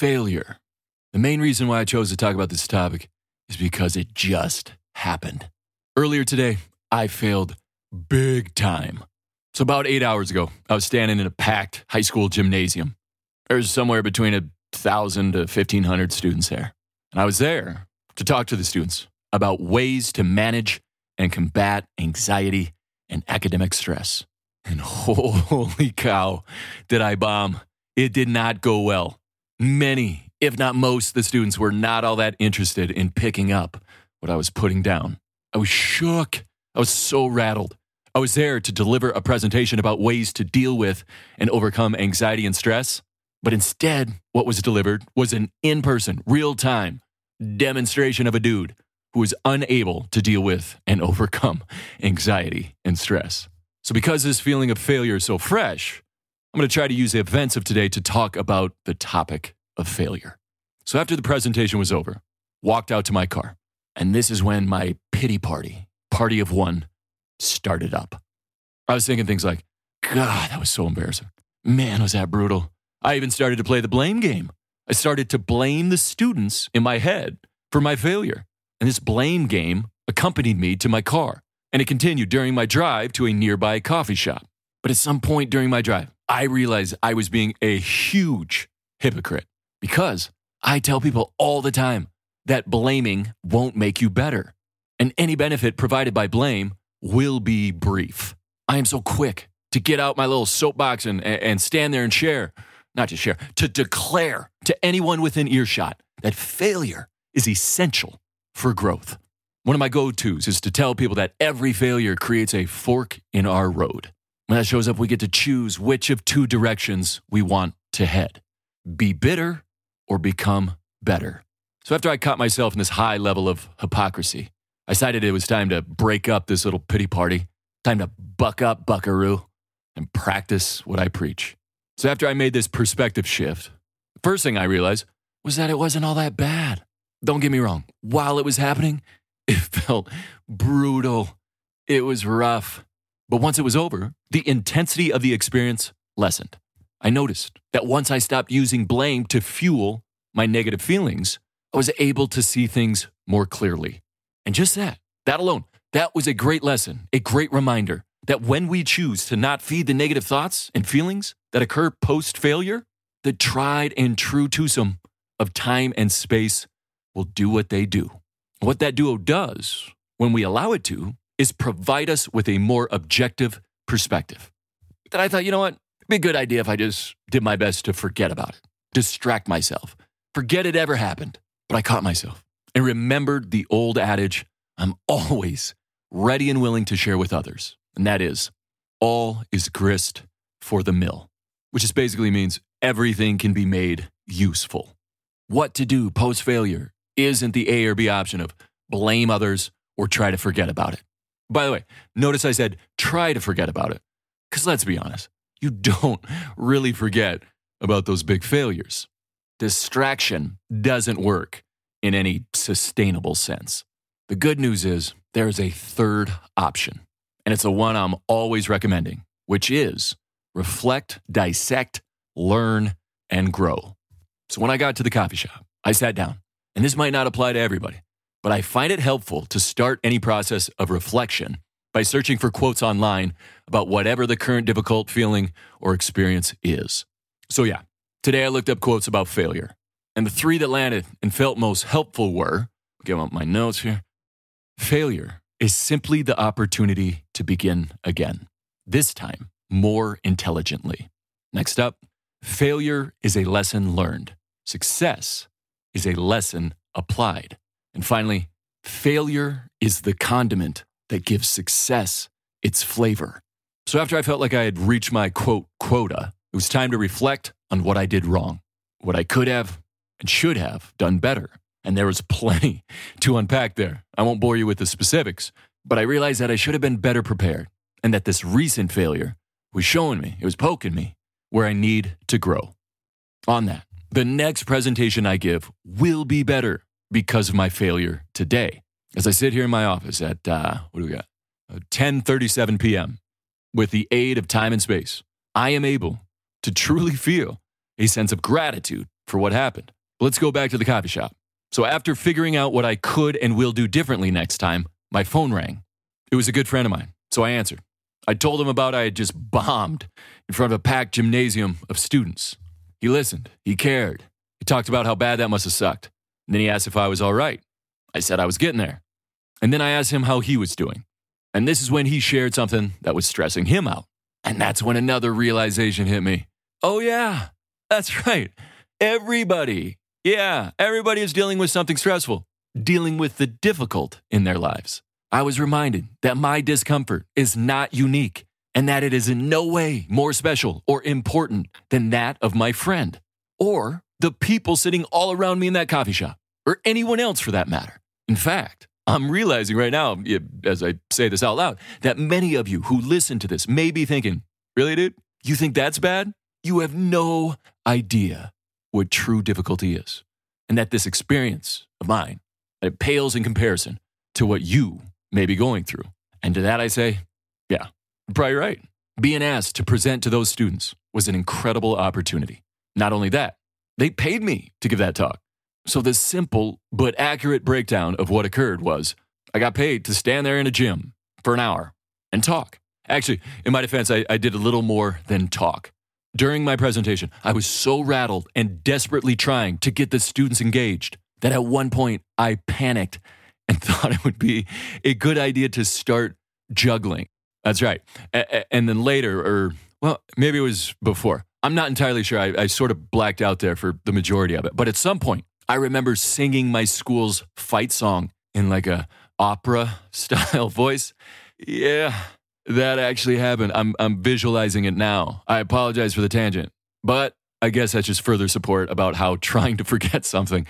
failure. The main reason why I chose to talk about this topic is because it just happened. Earlier today, I failed big time. So, about eight hours ago, I was standing in a packed high school gymnasium. There's somewhere between a thousand to 1,500 students there. And I was there to talk to the students about ways to manage and combat anxiety and academic stress. And holy cow, did I bomb! It did not go well. Many, if not most, the students were not all that interested in picking up what I was putting down. I was shook. I was so rattled. I was there to deliver a presentation about ways to deal with and overcome anxiety and stress. But instead, what was delivered was an in person, real time demonstration of a dude who was unable to deal with and overcome anxiety and stress. So, because this feeling of failure is so fresh, I'm going to try to use the events of today to talk about the topic of failure. So, after the presentation was over, walked out to my car, and this is when my pity party, party of one, started up. I was thinking things like, God, that was so embarrassing. Man, was that brutal. I even started to play the blame game. I started to blame the students in my head for my failure. And this blame game accompanied me to my car, and it continued during my drive to a nearby coffee shop. But at some point during my drive, I realized I was being a huge hypocrite because I tell people all the time that blaming won't make you better. And any benefit provided by blame will be brief. I am so quick to get out my little soapbox and, and stand there and share, not to share, to declare to anyone within earshot that failure is essential for growth. One of my go tos is to tell people that every failure creates a fork in our road. When that shows up, we get to choose which of two directions we want to head be bitter or become better. So after I caught myself in this high level of hypocrisy, I decided it was time to break up this little pity party, time to buck up, buckaroo, and practice what I preach. So after I made this perspective shift, the first thing I realized was that it wasn't all that bad. Don't get me wrong, while it was happening, it felt brutal. It was rough. But once it was over, the intensity of the experience lessened. I noticed that once I stopped using blame to fuel my negative feelings, I was able to see things more clearly. And just that, that alone, that was a great lesson, a great reminder that when we choose to not feed the negative thoughts and feelings that occur post failure, the tried and true twosome of time and space will do what they do. What that duo does, when we allow it to, is provide us with a more objective perspective. That I thought, you know what? It'd be a good idea if I just did my best to forget about it, distract myself, forget it ever happened. But I caught myself and remembered the old adage I'm always ready and willing to share with others. And that is, all is grist for the mill, which just basically means everything can be made useful. What to do post failure isn't the A or B option of blame others or try to forget about it. By the way, notice I said try to forget about it. Because let's be honest, you don't really forget about those big failures. Distraction doesn't work in any sustainable sense. The good news is there is a third option, and it's the one I'm always recommending, which is reflect, dissect, learn, and grow. So when I got to the coffee shop, I sat down, and this might not apply to everybody, but I find it helpful to start any process of reflection by searching for quotes online about whatever the current difficult feeling or experience is. So, yeah, today I looked up quotes about failure, and the three that landed and felt most helpful were give up my notes here. Failure is simply the opportunity to begin again, this time more intelligently. Next up, failure is a lesson learned, success is a lesson applied. And finally, failure is the condiment that gives success its flavor. So after I felt like I had reached my quote quota, it was time to reflect on what I did wrong, what I could have and should have done better. And there was plenty to unpack there. I won't bore you with the specifics, but I realized that I should have been better prepared and that this recent failure was showing me, it was poking me where I need to grow. On that, the next presentation I give will be better because of my failure today. As I sit here in my office at, uh, what do we got? 10:37 p.m. with the aid of time and space, I am able to truly feel a sense of gratitude for what happened. Let's go back to the coffee shop. So, after figuring out what I could and will do differently next time, my phone rang. It was a good friend of mine, so I answered. I told him about I had just bombed in front of a packed gymnasium of students. He listened, he cared. He talked about how bad that must have sucked. And then he asked if I was all right. I said I was getting there. And then I asked him how he was doing. And this is when he shared something that was stressing him out. And that's when another realization hit me. Oh, yeah, that's right. Everybody, yeah, everybody is dealing with something stressful, dealing with the difficult in their lives. I was reminded that my discomfort is not unique and that it is in no way more special or important than that of my friend or the people sitting all around me in that coffee shop or anyone else for that matter. In fact, I'm realizing right now, as I say this out loud, that many of you who listen to this may be thinking, really, dude? You think that's bad? You have no idea what true difficulty is. And that this experience of mine, it pales in comparison to what you may be going through. And to that I say, yeah, probably right. Being asked to present to those students was an incredible opportunity. Not only that, they paid me to give that talk. So the simple but accurate breakdown of what occurred was I got paid to stand there in a gym for an hour and talk. Actually, in my defense, I, I did a little more than talk. During my presentation, I was so rattled and desperately trying to get the students engaged that at one point I panicked and thought it would be a good idea to start juggling. That's right. And then later, or well, maybe it was before. I'm not entirely sure. I, I, sort of blacked out there for the majority of it. But at some point, I remember singing my school's fight song in like a opera style voice. Yeah, that actually happened. I'm, I'm visualizing it now. I apologize for the tangent, but I guess that's just further support about how trying to forget something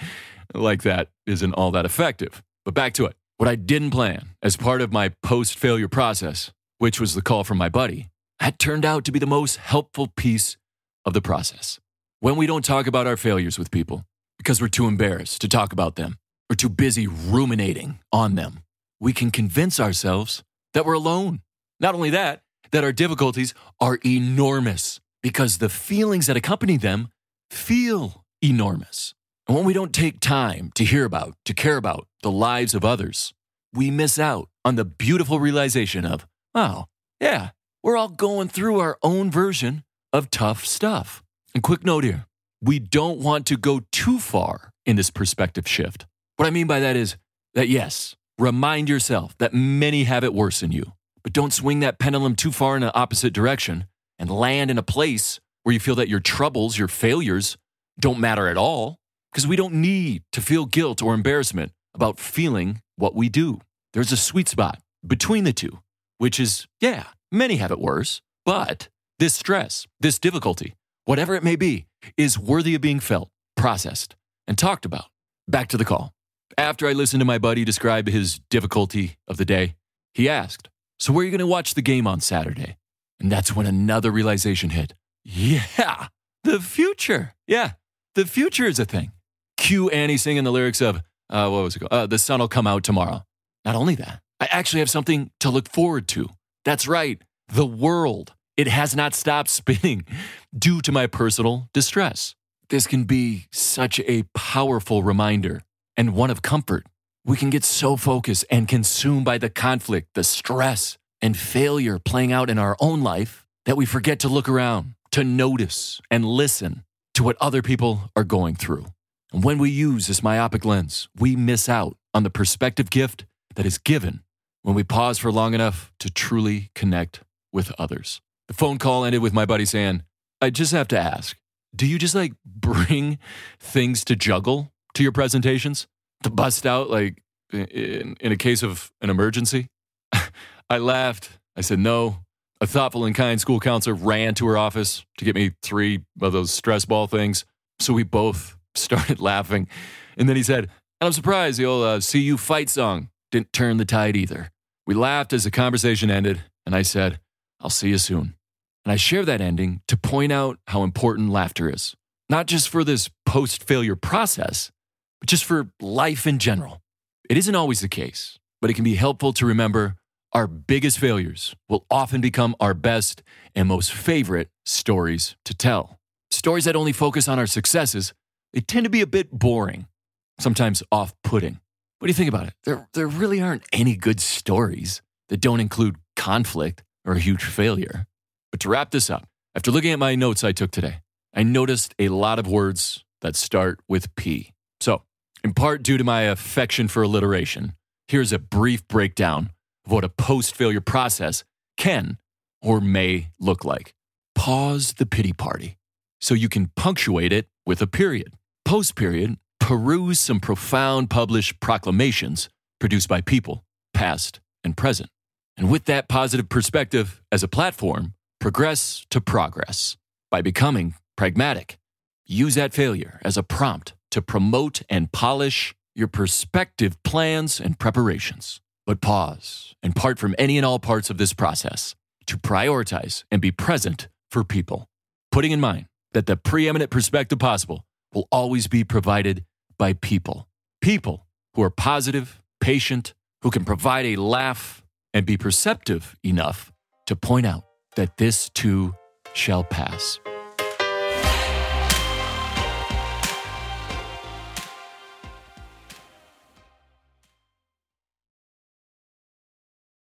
like that isn't all that effective. But back to it. What I didn't plan as part of my post failure process, which was the call from my buddy, had turned out to be the most helpful piece of the process. When we don't talk about our failures with people because we're too embarrassed to talk about them or too busy ruminating on them, we can convince ourselves that we're alone. Not only that, that our difficulties are enormous because the feelings that accompany them feel enormous. And when we don't take time to hear about, to care about the lives of others, we miss out on the beautiful realization of, oh, yeah, we're all going through our own version of tough stuff. And quick note here we don't want to go too far in this perspective shift. What I mean by that is that, yes, remind yourself that many have it worse than you, but don't swing that pendulum too far in the opposite direction and land in a place where you feel that your troubles, your failures, don't matter at all because we don't need to feel guilt or embarrassment about feeling what we do. There's a sweet spot between the two, which is, yeah, many have it worse, but this stress, this difficulty, whatever it may be, is worthy of being felt, processed, and talked about. Back to the call. After I listened to my buddy describe his difficulty of the day, he asked, So, where are you going to watch the game on Saturday? And that's when another realization hit. Yeah, the future. Yeah, the future is a thing. Cue Annie singing the lyrics of, uh, what was it called? Uh, the sun will come out tomorrow. Not only that, I actually have something to look forward to. That's right, the world. It has not stopped spinning due to my personal distress. This can be such a powerful reminder and one of comfort. We can get so focused and consumed by the conflict, the stress, and failure playing out in our own life that we forget to look around, to notice and listen to what other people are going through. And when we use this myopic lens, we miss out on the perspective gift that is given when we pause for long enough to truly connect with others. The phone call ended with my buddy saying, I just have to ask, do you just like bring things to juggle to your presentations? To bust out like in, in a case of an emergency? I laughed. I said, no. A thoughtful and kind school counselor ran to her office to get me three of those stress ball things. So we both started laughing. And then he said, and I'm surprised the old uh, You Fight song didn't turn the tide either. We laughed as the conversation ended, and I said, I'll see you soon. And I share that ending to point out how important laughter is, not just for this post failure process, but just for life in general. It isn't always the case, but it can be helpful to remember our biggest failures will often become our best and most favorite stories to tell. Stories that only focus on our successes they tend to be a bit boring, sometimes off putting. What do you think about it? There, there really aren't any good stories that don't include conflict or a huge failure. But to wrap this up, after looking at my notes I took today, I noticed a lot of words that start with P. So, in part due to my affection for alliteration, here's a brief breakdown of what a post failure process can or may look like. Pause the pity party so you can punctuate it with a period. Post period, peruse some profound published proclamations produced by people, past and present. And with that positive perspective as a platform, progress to progress by becoming pragmatic. Use that failure as a prompt to promote and polish your perspective plans and preparations. But pause and part from any and all parts of this process to prioritize and be present for people, putting in mind that the preeminent perspective possible will always be provided by people. People who are positive, patient, who can provide a laugh and be perceptive enough to point out that this too shall pass.